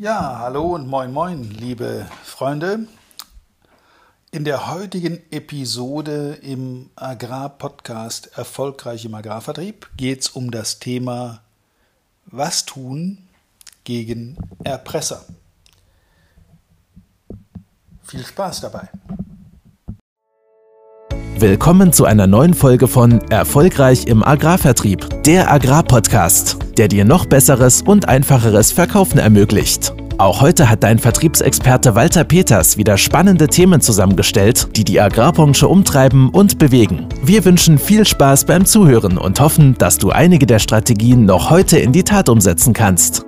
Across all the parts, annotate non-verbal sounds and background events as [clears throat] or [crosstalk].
Ja, hallo und moin moin, liebe Freunde. In der heutigen Episode im Agrarpodcast Erfolgreich im Agrarvertrieb geht es um das Thema Was tun gegen Erpresser. Viel Spaß dabei. Willkommen zu einer neuen Folge von Erfolgreich im Agrarvertrieb, der Agrarpodcast, der dir noch besseres und einfacheres Verkaufen ermöglicht. Auch heute hat dein Vertriebsexperte Walter Peters wieder spannende Themen zusammengestellt, die die Agrarbranche umtreiben und bewegen. Wir wünschen viel Spaß beim Zuhören und hoffen, dass du einige der Strategien noch heute in die Tat umsetzen kannst.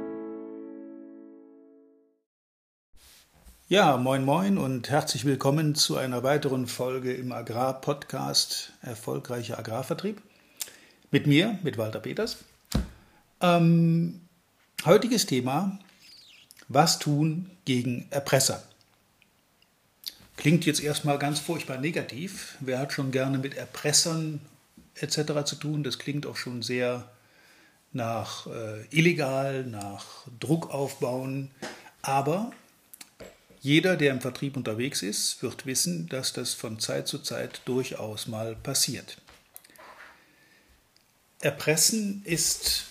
Ja, moin moin und herzlich willkommen zu einer weiteren Folge im Agrarpodcast Erfolgreicher Agrarvertrieb. Mit mir, mit Walter Peters. Ähm, heutiges Thema, was tun gegen Erpresser? Klingt jetzt erstmal ganz furchtbar negativ. Wer hat schon gerne mit Erpressern etc. zu tun? Das klingt auch schon sehr nach äh, illegal, nach Druck aufbauen. Aber jeder, der im Vertrieb unterwegs ist, wird wissen, dass das von Zeit zu Zeit durchaus mal passiert. Erpressen ist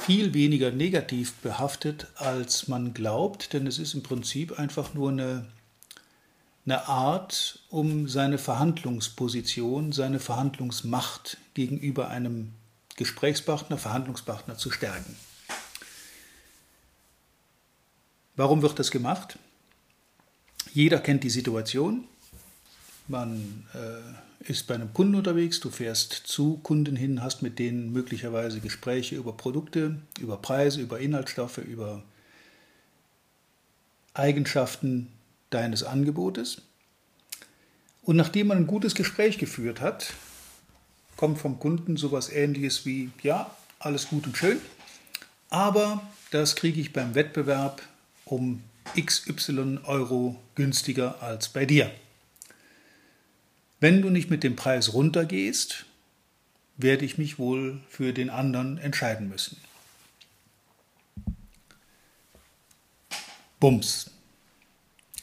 viel weniger negativ behaftet, als man glaubt, denn es ist im Prinzip einfach nur eine, eine Art, um seine Verhandlungsposition, seine Verhandlungsmacht gegenüber einem Gesprächspartner, Verhandlungspartner zu stärken. Warum wird das gemacht? Jeder kennt die Situation. Man äh, ist bei einem Kunden unterwegs, du fährst zu Kunden hin, hast mit denen möglicherweise Gespräche über Produkte, über Preise, über Inhaltsstoffe, über Eigenschaften deines Angebotes. Und nachdem man ein gutes Gespräch geführt hat, kommt vom Kunden sowas ähnliches wie, ja, alles gut und schön, aber das kriege ich beim Wettbewerb um XY Euro günstiger als bei dir. Wenn du nicht mit dem Preis runtergehst, werde ich mich wohl für den anderen entscheiden müssen. Bums.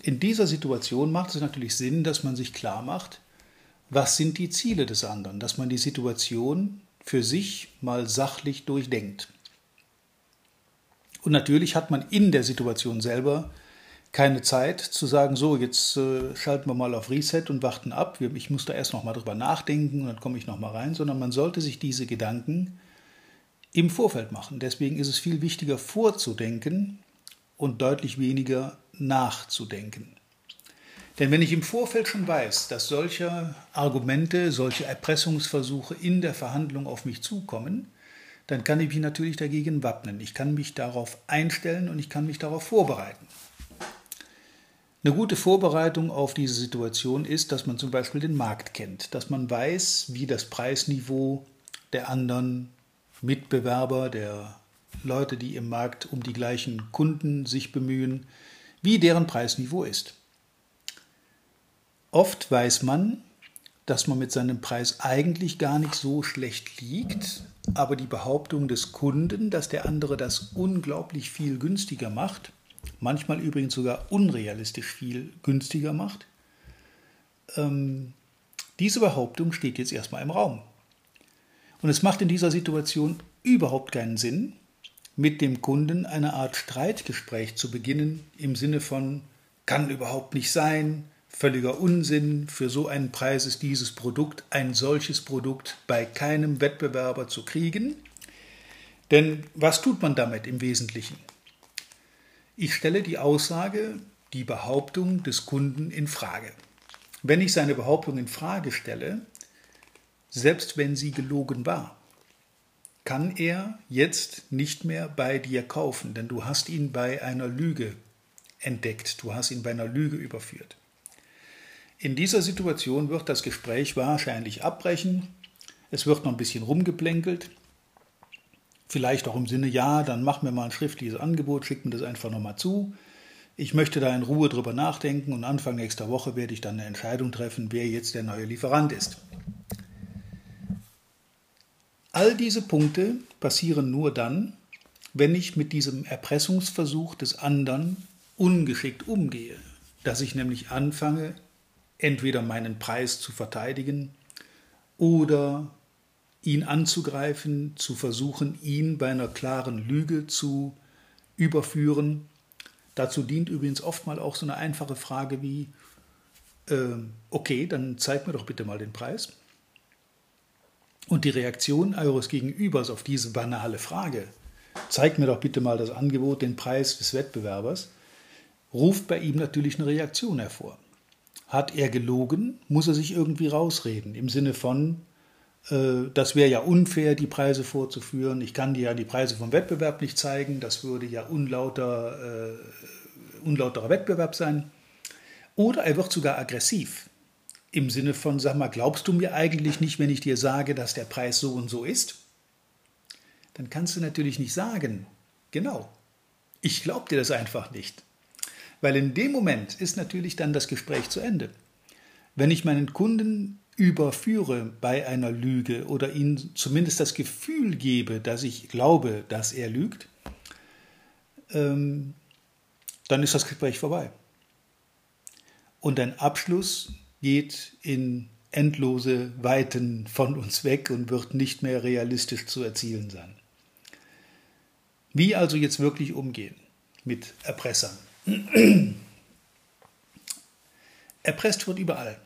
In dieser Situation macht es natürlich Sinn, dass man sich klar macht, was sind die Ziele des anderen, dass man die Situation für sich mal sachlich durchdenkt. Und natürlich hat man in der Situation selber keine Zeit zu sagen, so, jetzt äh, schalten wir mal auf Reset und warten ab. Ich muss da erst noch mal drüber nachdenken und dann komme ich noch mal rein, sondern man sollte sich diese Gedanken im Vorfeld machen. Deswegen ist es viel wichtiger vorzudenken und deutlich weniger nachzudenken. Denn wenn ich im Vorfeld schon weiß, dass solche Argumente, solche Erpressungsversuche in der Verhandlung auf mich zukommen, dann kann ich mich natürlich dagegen wappnen. Ich kann mich darauf einstellen und ich kann mich darauf vorbereiten. Eine gute Vorbereitung auf diese Situation ist, dass man zum Beispiel den Markt kennt, dass man weiß, wie das Preisniveau der anderen Mitbewerber, der Leute, die im Markt um die gleichen Kunden sich bemühen, wie deren Preisniveau ist. Oft weiß man, dass man mit seinem Preis eigentlich gar nicht so schlecht liegt, aber die Behauptung des Kunden, dass der andere das unglaublich viel günstiger macht, manchmal übrigens sogar unrealistisch viel günstiger macht, ähm, diese Behauptung steht jetzt erstmal im Raum. Und es macht in dieser Situation überhaupt keinen Sinn, mit dem Kunden eine Art Streitgespräch zu beginnen im Sinne von kann überhaupt nicht sein, Völliger Unsinn. Für so einen Preis ist dieses Produkt, ein solches Produkt, bei keinem Wettbewerber zu kriegen. Denn was tut man damit im Wesentlichen? Ich stelle die Aussage, die Behauptung des Kunden in Frage. Wenn ich seine Behauptung in Frage stelle, selbst wenn sie gelogen war, kann er jetzt nicht mehr bei dir kaufen, denn du hast ihn bei einer Lüge entdeckt, du hast ihn bei einer Lüge überführt. In dieser Situation wird das Gespräch wahrscheinlich abbrechen. Es wird noch ein bisschen rumgeplänkelt. Vielleicht auch im Sinne, ja, dann mach mir mal ein schriftliches Angebot, schick mir das einfach nochmal zu. Ich möchte da in Ruhe drüber nachdenken und Anfang nächster Woche werde ich dann eine Entscheidung treffen, wer jetzt der neue Lieferant ist. All diese Punkte passieren nur dann, wenn ich mit diesem Erpressungsversuch des anderen ungeschickt umgehe, dass ich nämlich anfange, entweder meinen Preis zu verteidigen oder ihn anzugreifen, zu versuchen, ihn bei einer klaren Lüge zu überführen. Dazu dient übrigens oftmals auch so eine einfache Frage wie, äh, okay, dann zeig mir doch bitte mal den Preis. Und die Reaktion eures Gegenübers auf diese banale Frage, zeig mir doch bitte mal das Angebot, den Preis des Wettbewerbers, ruft bei ihm natürlich eine Reaktion hervor. Hat er gelogen, muss er sich irgendwie rausreden, im Sinne von, das wäre ja unfair, die Preise vorzuführen, ich kann dir ja die Preise vom Wettbewerb nicht zeigen, das würde ja unlauter, äh, unlauterer Wettbewerb sein. Oder er wird sogar aggressiv, im Sinne von, sag mal, glaubst du mir eigentlich nicht, wenn ich dir sage, dass der Preis so und so ist? Dann kannst du natürlich nicht sagen, genau, ich glaube dir das einfach nicht. Weil in dem Moment ist natürlich dann das Gespräch zu Ende. Wenn ich meinen Kunden überführe bei einer Lüge oder ihm zumindest das Gefühl gebe, dass ich glaube, dass er lügt, ähm, dann ist das Gespräch vorbei. Und ein Abschluss geht in endlose Weiten von uns weg und wird nicht mehr realistisch zu erzielen sein. Wie also jetzt wirklich umgehen mit Erpressern? [clears throat] Erpresst wird überall.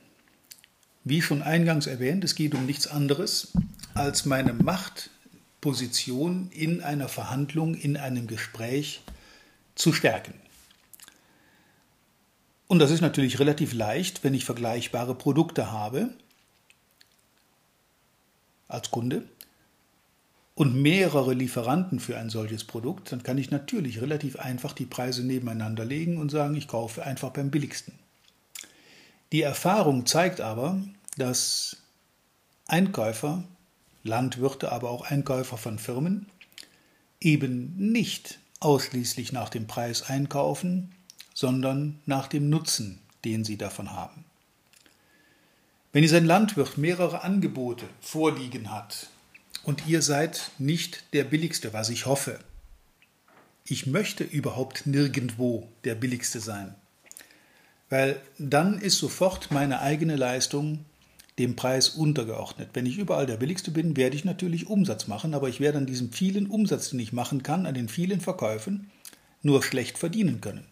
Wie schon eingangs erwähnt, es geht um nichts anderes als meine Machtposition in einer Verhandlung, in einem Gespräch zu stärken. Und das ist natürlich relativ leicht, wenn ich vergleichbare Produkte habe als Kunde und mehrere Lieferanten für ein solches Produkt, dann kann ich natürlich relativ einfach die Preise nebeneinander legen und sagen, ich kaufe einfach beim billigsten. Die Erfahrung zeigt aber, dass Einkäufer, Landwirte, aber auch Einkäufer von Firmen eben nicht ausschließlich nach dem Preis einkaufen, sondern nach dem Nutzen, den sie davon haben. Wenn jetzt ein Landwirt mehrere Angebote vorliegen hat und ihr seid nicht der billigste, was ich hoffe, ich möchte überhaupt nirgendwo der billigste sein, weil dann ist sofort meine eigene Leistung dem Preis untergeordnet. Wenn ich überall der billigste bin, werde ich natürlich Umsatz machen, aber ich werde an diesem vielen Umsatz, den ich machen kann, an den vielen Verkäufen, nur schlecht verdienen können.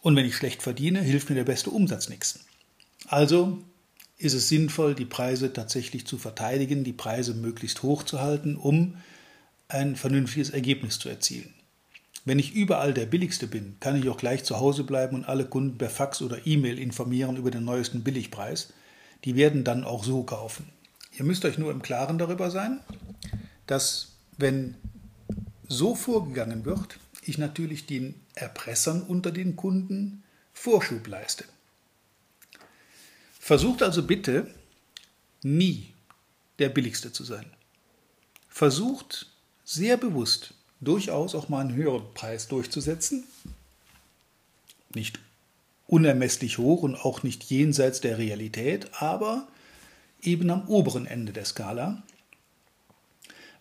Und wenn ich schlecht verdiene, hilft mir der beste Umsatz nichts. Also ist es sinnvoll, die Preise tatsächlich zu verteidigen, die Preise möglichst hoch zu halten, um ein vernünftiges Ergebnis zu erzielen. Wenn ich überall der Billigste bin, kann ich auch gleich zu Hause bleiben und alle Kunden per Fax oder E-Mail informieren über den neuesten Billigpreis. Die werden dann auch so kaufen. Ihr müsst euch nur im Klaren darüber sein, dass wenn so vorgegangen wird, ich natürlich den Erpressern unter den Kunden Vorschub leiste. Versucht also bitte nie der Billigste zu sein. Versucht sehr bewusst durchaus auch mal einen höheren Preis durchzusetzen. Nicht unermesslich hoch und auch nicht jenseits der Realität, aber eben am oberen Ende der Skala.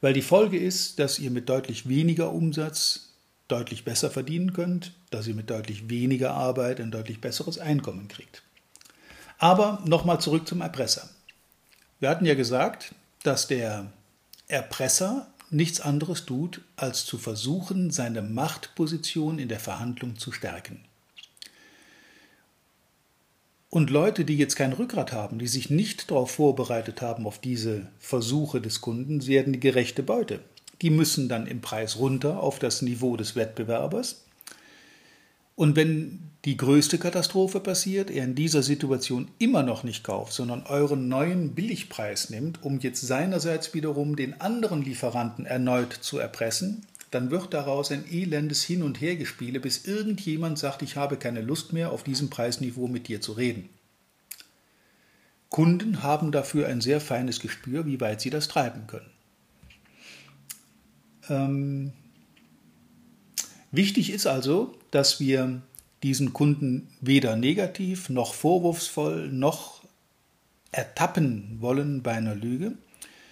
Weil die Folge ist, dass ihr mit deutlich weniger Umsatz deutlich besser verdienen könnt, dass ihr mit deutlich weniger Arbeit ein deutlich besseres Einkommen kriegt. Aber nochmal zurück zum Erpresser. Wir hatten ja gesagt, dass der Erpresser nichts anderes tut, als zu versuchen, seine Machtposition in der Verhandlung zu stärken. Und Leute, die jetzt kein Rückgrat haben, die sich nicht darauf vorbereitet haben, auf diese Versuche des Kunden, werden die gerechte Beute die müssen dann im Preis runter auf das Niveau des Wettbewerbers. Und wenn die größte Katastrophe passiert, er in dieser Situation immer noch nicht kauft, sondern euren neuen Billigpreis nimmt, um jetzt seinerseits wiederum den anderen Lieferanten erneut zu erpressen, dann wird daraus ein elendes Hin- und Hergespiele, bis irgendjemand sagt, ich habe keine Lust mehr, auf diesem Preisniveau mit dir zu reden. Kunden haben dafür ein sehr feines Gespür, wie weit sie das treiben können. Ähm, wichtig ist also, dass wir diesen Kunden weder negativ noch vorwurfsvoll noch ertappen wollen bei einer Lüge,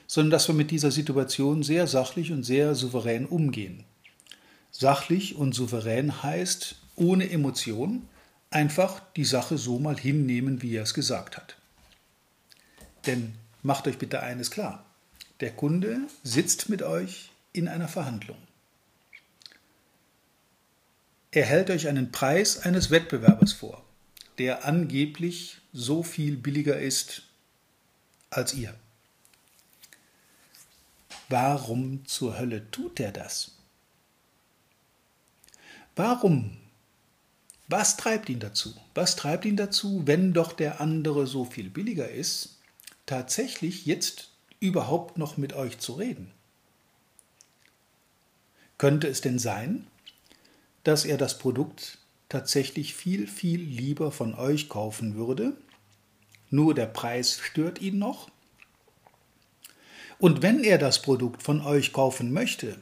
sondern dass wir mit dieser Situation sehr sachlich und sehr souverän umgehen. Sachlich und souverän heißt ohne Emotion einfach die Sache so mal hinnehmen, wie er es gesagt hat. Denn macht euch bitte eines klar, der Kunde sitzt mit euch in einer Verhandlung. Er hält euch einen Preis eines Wettbewerbers vor, der angeblich so viel billiger ist als ihr. Warum zur Hölle tut er das? Warum? Was treibt ihn dazu? Was treibt ihn dazu, wenn doch der andere so viel billiger ist, tatsächlich jetzt überhaupt noch mit euch zu reden? Könnte es denn sein, dass er das Produkt tatsächlich viel, viel lieber von euch kaufen würde, nur der Preis stört ihn noch? Und wenn er das Produkt von euch kaufen möchte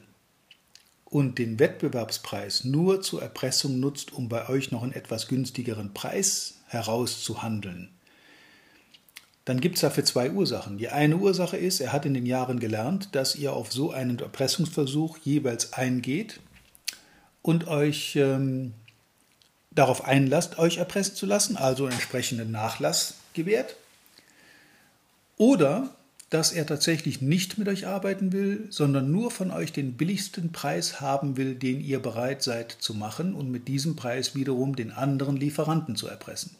und den Wettbewerbspreis nur zur Erpressung nutzt, um bei euch noch einen etwas günstigeren Preis herauszuhandeln, dann gibt es dafür zwei Ursachen. Die eine Ursache ist, er hat in den Jahren gelernt, dass ihr auf so einen Erpressungsversuch jeweils eingeht und euch ähm, darauf einlasst, euch erpressen zu lassen, also entsprechenden Nachlass gewährt. Oder dass er tatsächlich nicht mit euch arbeiten will, sondern nur von euch den billigsten Preis haben will, den ihr bereit seid zu machen und mit diesem Preis wiederum den anderen Lieferanten zu erpressen.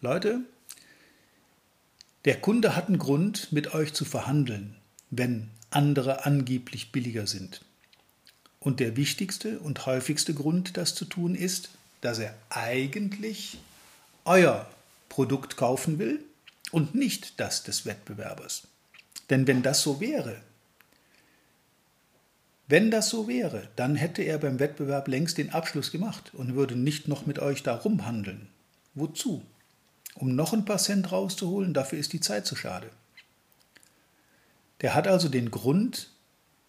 Leute, der Kunde hat einen Grund, mit euch zu verhandeln, wenn andere angeblich billiger sind. Und der wichtigste und häufigste Grund, das zu tun, ist, dass er eigentlich euer Produkt kaufen will und nicht das des Wettbewerbers. Denn wenn das so wäre, wenn das so wäre, dann hätte er beim Wettbewerb längst den Abschluss gemacht und würde nicht noch mit euch da rumhandeln. Wozu? Um noch ein paar Cent rauszuholen, dafür ist die Zeit zu schade. Der hat also den Grund,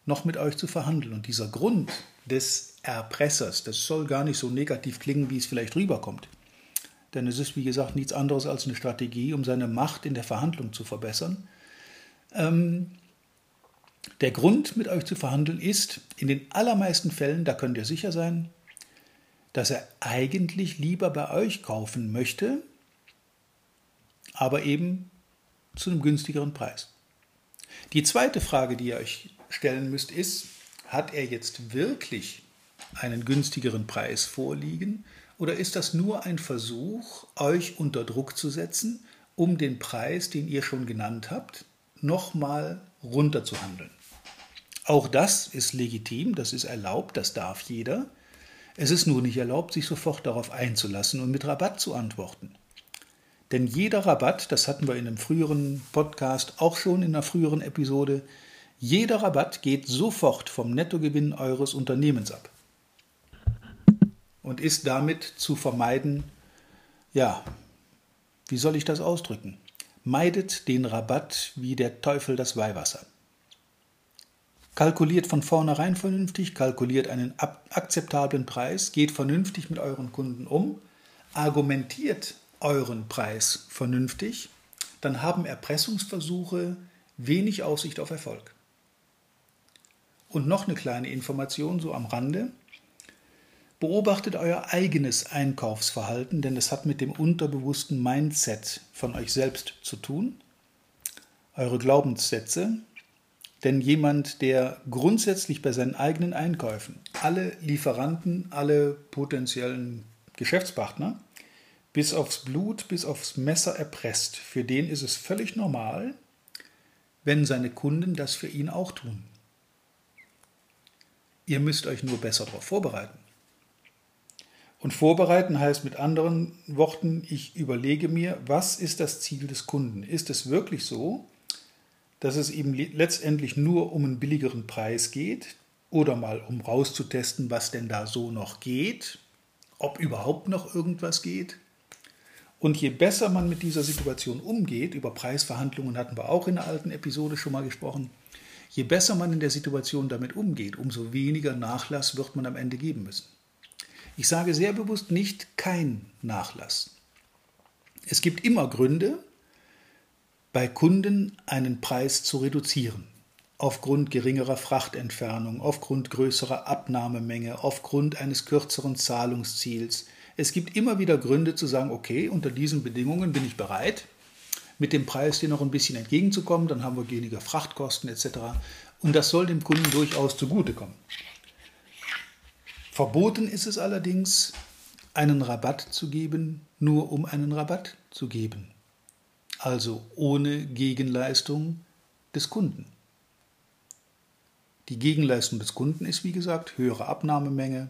noch mit euch zu verhandeln. Und dieser Grund des Erpressers, das soll gar nicht so negativ klingen, wie es vielleicht rüberkommt. Denn es ist, wie gesagt, nichts anderes als eine Strategie, um seine Macht in der Verhandlung zu verbessern. Ähm, der Grund, mit euch zu verhandeln, ist in den allermeisten Fällen, da könnt ihr sicher sein, dass er eigentlich lieber bei euch kaufen möchte, aber eben zu einem günstigeren Preis. Die zweite Frage, die ihr euch stellen müsst, ist, hat er jetzt wirklich einen günstigeren Preis vorliegen oder ist das nur ein Versuch, euch unter Druck zu setzen, um den Preis, den ihr schon genannt habt, nochmal runterzuhandeln? Auch das ist legitim, das ist erlaubt, das darf jeder. Es ist nur nicht erlaubt, sich sofort darauf einzulassen und mit Rabatt zu antworten. Denn jeder Rabatt, das hatten wir in einem früheren Podcast auch schon in einer früheren Episode, jeder Rabatt geht sofort vom Nettogewinn eures Unternehmens ab und ist damit zu vermeiden, ja, wie soll ich das ausdrücken? Meidet den Rabatt wie der Teufel das Weihwasser. Kalkuliert von vornherein vernünftig, kalkuliert einen akzeptablen Preis, geht vernünftig mit euren Kunden um, argumentiert euren Preis vernünftig, dann haben Erpressungsversuche wenig Aussicht auf Erfolg. Und noch eine kleine Information so am Rande. Beobachtet euer eigenes Einkaufsverhalten, denn es hat mit dem unterbewussten Mindset von euch selbst zu tun. Eure Glaubenssätze. Denn jemand, der grundsätzlich bei seinen eigenen Einkäufen alle Lieferanten, alle potenziellen Geschäftspartner bis aufs Blut, bis aufs Messer erpresst, für den ist es völlig normal, wenn seine Kunden das für ihn auch tun. Ihr müsst euch nur besser darauf vorbereiten. Und vorbereiten heißt mit anderen Worten, ich überlege mir, was ist das Ziel des Kunden? Ist es wirklich so, dass es ihm letztendlich nur um einen billigeren Preis geht oder mal um rauszutesten, was denn da so noch geht, ob überhaupt noch irgendwas geht? Und je besser man mit dieser Situation umgeht, über Preisverhandlungen hatten wir auch in der alten Episode schon mal gesprochen, Je besser man in der Situation damit umgeht, umso weniger Nachlass wird man am Ende geben müssen. Ich sage sehr bewusst nicht kein Nachlass. Es gibt immer Gründe, bei Kunden einen Preis zu reduzieren. Aufgrund geringerer Frachtentfernung, aufgrund größerer Abnahmemenge, aufgrund eines kürzeren Zahlungsziels. Es gibt immer wieder Gründe zu sagen, okay, unter diesen Bedingungen bin ich bereit, mit dem Preis dir noch ein bisschen entgegenzukommen, dann haben wir weniger Frachtkosten etc. Und das soll dem Kunden durchaus zugutekommen. Verboten ist es allerdings, einen Rabatt zu geben, nur um einen Rabatt zu geben. Also ohne Gegenleistung des Kunden. Die Gegenleistung des Kunden ist, wie gesagt, höhere Abnahmemenge,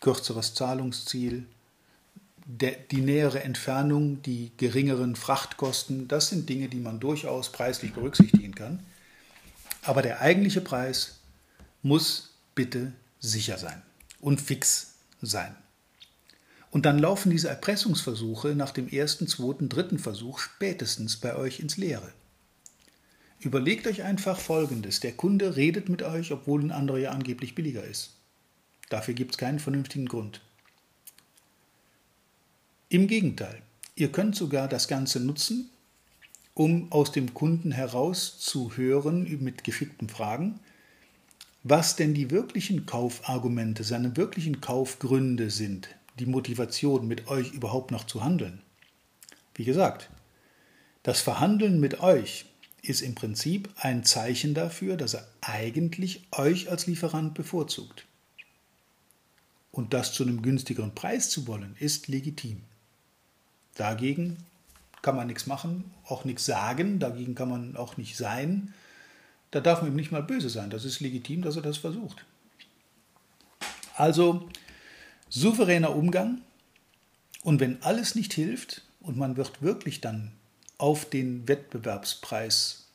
kürzeres Zahlungsziel, der, die nähere Entfernung, die geringeren Frachtkosten. Das sind Dinge, die man durchaus preislich berücksichtigen kann. Aber der eigentliche Preis muss bitte sicher sein und fix sein. Und dann laufen diese Erpressungsversuche nach dem ersten, zweiten, dritten Versuch spätestens bei euch ins Leere. Überlegt euch einfach Folgendes. Der Kunde redet mit euch, obwohl ein anderer ja angeblich billiger ist. Dafür gibt es keinen vernünftigen Grund. Im Gegenteil, ihr könnt sogar das Ganze nutzen, um aus dem Kunden heraus zu hören mit geschickten Fragen, was denn die wirklichen Kaufargumente, seine wirklichen Kaufgründe sind, die Motivation, mit euch überhaupt noch zu handeln. Wie gesagt, das Verhandeln mit euch ist im Prinzip ein Zeichen dafür, dass er eigentlich euch als Lieferant bevorzugt. Und das zu einem günstigeren Preis zu wollen, ist legitim. Dagegen kann man nichts machen, auch nichts sagen, dagegen kann man auch nicht sein. Da darf man ihm nicht mal böse sein. Das ist legitim, dass er das versucht. Also souveräner Umgang. Und wenn alles nicht hilft und man wird wirklich dann auf den Wettbewerbspreis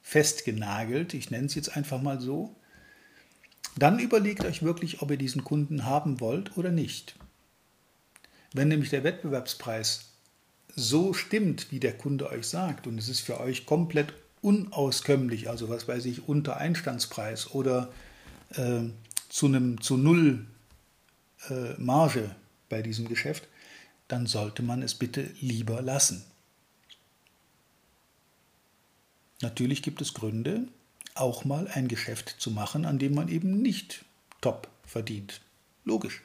festgenagelt, ich nenne es jetzt einfach mal so, dann überlegt euch wirklich, ob ihr diesen Kunden haben wollt oder nicht. Wenn nämlich der Wettbewerbspreis so stimmt, wie der Kunde euch sagt, und es ist für euch komplett unauskömmlich, also was weiß ich, unter Einstandspreis oder äh, zu einem zu null äh, Marge bei diesem Geschäft, dann sollte man es bitte lieber lassen. Natürlich gibt es Gründe, auch mal ein Geschäft zu machen, an dem man eben nicht top verdient. Logisch.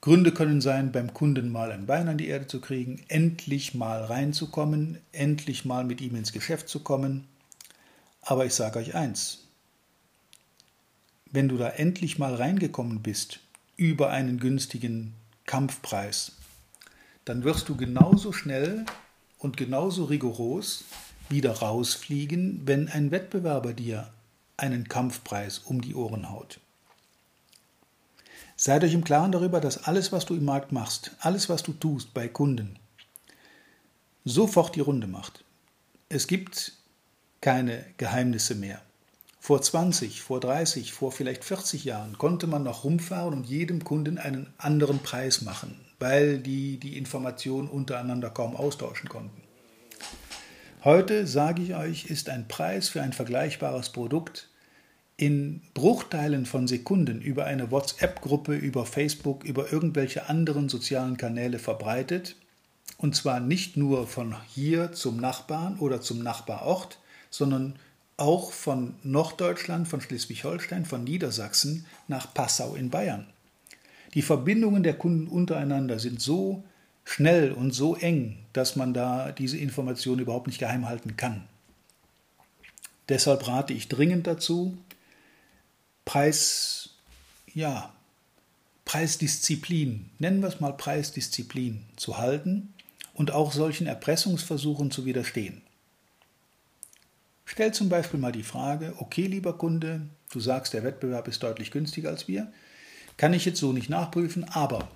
Gründe können sein, beim Kunden mal ein Bein an die Erde zu kriegen, endlich mal reinzukommen, endlich mal mit ihm ins Geschäft zu kommen. Aber ich sage euch eins, wenn du da endlich mal reingekommen bist über einen günstigen Kampfpreis, dann wirst du genauso schnell und genauso rigoros wieder rausfliegen, wenn ein Wettbewerber dir einen Kampfpreis um die Ohren haut. Seid euch im Klaren darüber, dass alles, was du im Markt machst, alles, was du tust bei Kunden, sofort die Runde macht. Es gibt keine Geheimnisse mehr. Vor 20, vor 30, vor vielleicht 40 Jahren konnte man noch rumfahren und jedem Kunden einen anderen Preis machen, weil die die Informationen untereinander kaum austauschen konnten. Heute, sage ich euch, ist ein Preis für ein vergleichbares Produkt in Bruchteilen von Sekunden über eine WhatsApp-Gruppe, über Facebook, über irgendwelche anderen sozialen Kanäle verbreitet. Und zwar nicht nur von hier zum Nachbarn oder zum Nachbarort, sondern auch von Norddeutschland, von Schleswig-Holstein, von Niedersachsen nach Passau in Bayern. Die Verbindungen der Kunden untereinander sind so schnell und so eng, dass man da diese Information überhaupt nicht geheim halten kann. Deshalb rate ich dringend dazu, Preis, ja, Preisdisziplin, nennen wir es mal Preisdisziplin zu halten und auch solchen Erpressungsversuchen zu widerstehen. Stell zum Beispiel mal die Frage, okay, lieber Kunde, du sagst, der Wettbewerb ist deutlich günstiger als wir, kann ich jetzt so nicht nachprüfen, aber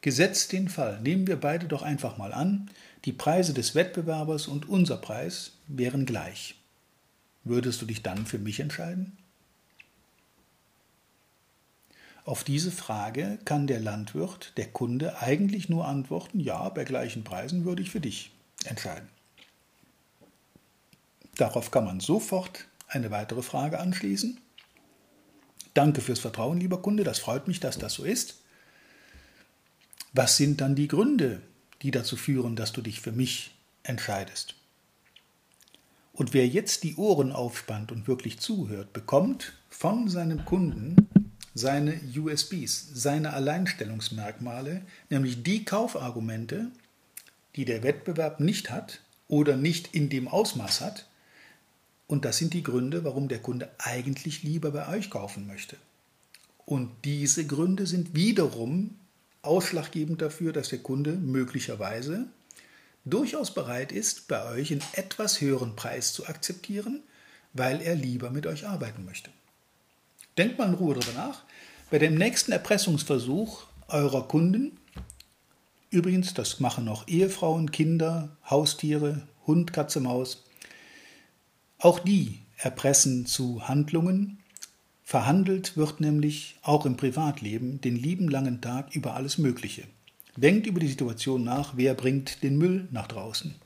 gesetzt den Fall, nehmen wir beide doch einfach mal an, die Preise des Wettbewerbers und unser Preis wären gleich. Würdest du dich dann für mich entscheiden? Auf diese Frage kann der Landwirt, der Kunde eigentlich nur antworten, ja, bei gleichen Preisen würde ich für dich entscheiden. Darauf kann man sofort eine weitere Frage anschließen. Danke fürs Vertrauen, lieber Kunde, das freut mich, dass das so ist. Was sind dann die Gründe die dazu führen, dass du dich für mich entscheidest. Und wer jetzt die Ohren aufspannt und wirklich zuhört, bekommt von seinem Kunden seine USBs, seine Alleinstellungsmerkmale, nämlich die Kaufargumente, die der Wettbewerb nicht hat oder nicht in dem Ausmaß hat. Und das sind die Gründe, warum der Kunde eigentlich lieber bei euch kaufen möchte. Und diese Gründe sind wiederum ausschlaggebend dafür, dass der Kunde möglicherweise durchaus bereit ist, bei euch einen etwas höheren Preis zu akzeptieren, weil er lieber mit euch arbeiten möchte. Denkt mal in Ruhe darüber nach. Bei dem nächsten Erpressungsversuch eurer Kunden, übrigens, das machen auch Ehefrauen, Kinder, Haustiere, Hund, Katze, Maus, auch die erpressen zu Handlungen. Verhandelt wird nämlich auch im Privatleben den lieben langen Tag über alles Mögliche. Denkt über die Situation nach, wer bringt den Müll nach draußen?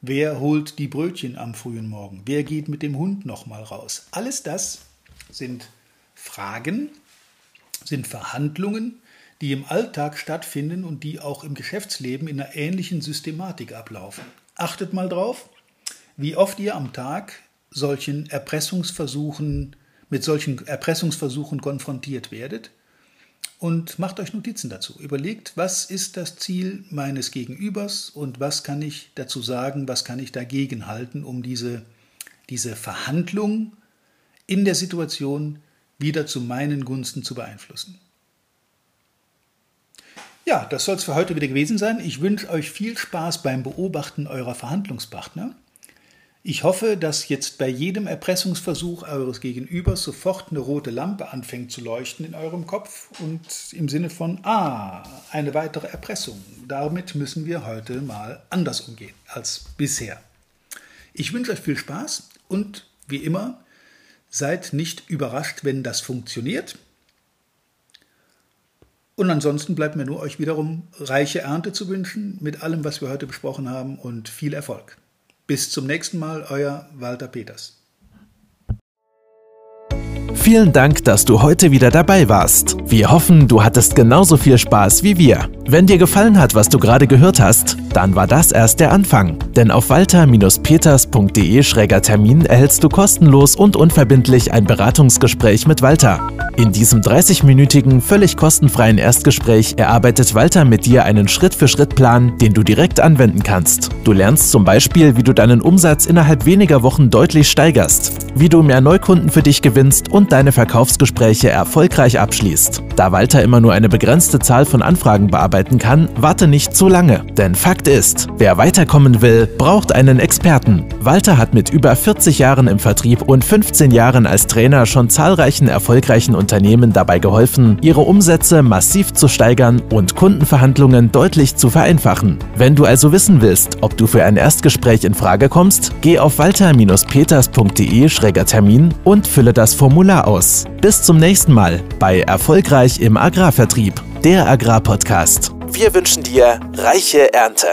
Wer holt die Brötchen am frühen Morgen? Wer geht mit dem Hund nochmal raus? Alles das sind Fragen, sind Verhandlungen, die im Alltag stattfinden und die auch im Geschäftsleben in einer ähnlichen Systematik ablaufen. Achtet mal drauf, wie oft ihr am Tag solchen Erpressungsversuchen, mit solchen Erpressungsversuchen konfrontiert werdet und macht euch Notizen dazu. Überlegt, was ist das Ziel meines Gegenübers und was kann ich dazu sagen, was kann ich dagegen halten, um diese, diese Verhandlung in der Situation wieder zu meinen Gunsten zu beeinflussen. Ja, das soll es für heute wieder gewesen sein. Ich wünsche euch viel Spaß beim Beobachten eurer Verhandlungspartner. Ich hoffe, dass jetzt bei jedem Erpressungsversuch eures Gegenübers sofort eine rote Lampe anfängt zu leuchten in eurem Kopf und im Sinne von, ah, eine weitere Erpressung. Damit müssen wir heute mal anders umgehen als bisher. Ich wünsche euch viel Spaß und wie immer, seid nicht überrascht, wenn das funktioniert. Und ansonsten bleibt mir nur euch wiederum reiche Ernte zu wünschen mit allem, was wir heute besprochen haben und viel Erfolg. Bis zum nächsten Mal, euer Walter Peters. Vielen Dank, dass du heute wieder dabei warst. Wir hoffen, du hattest genauso viel Spaß wie wir. Wenn dir gefallen hat, was du gerade gehört hast, dann war das erst der Anfang. Denn auf walter-peters.de-termin erhältst du kostenlos und unverbindlich ein Beratungsgespräch mit Walter. In diesem 30-minütigen, völlig kostenfreien Erstgespräch erarbeitet Walter mit dir einen Schritt-für-Schritt-Plan, den du direkt anwenden kannst. Du lernst zum Beispiel, wie du deinen Umsatz innerhalb weniger Wochen deutlich steigerst, wie du mehr Neukunden für dich gewinnst und deine Verkaufsgespräche erfolgreich abschließt. Da Walter immer nur eine begrenzte Zahl von Anfragen bearbeiten kann, warte nicht zu lange. Denn Fakt ist, wer weiterkommen will, braucht einen Experten. Walter hat mit über 40 Jahren im Vertrieb und 15 Jahren als Trainer schon zahlreichen erfolgreichen Unternehmen dabei geholfen, ihre Umsätze massiv zu steigern und Kundenverhandlungen deutlich zu vereinfachen. Wenn du also wissen willst, ob du für ein Erstgespräch in Frage kommst, geh auf walter-peters.de-termin und fülle das Formular aus. Bis zum nächsten Mal bei Erfolgreich im Agrarvertrieb, der Agrarpodcast. Wir wünschen dir reiche Ernte.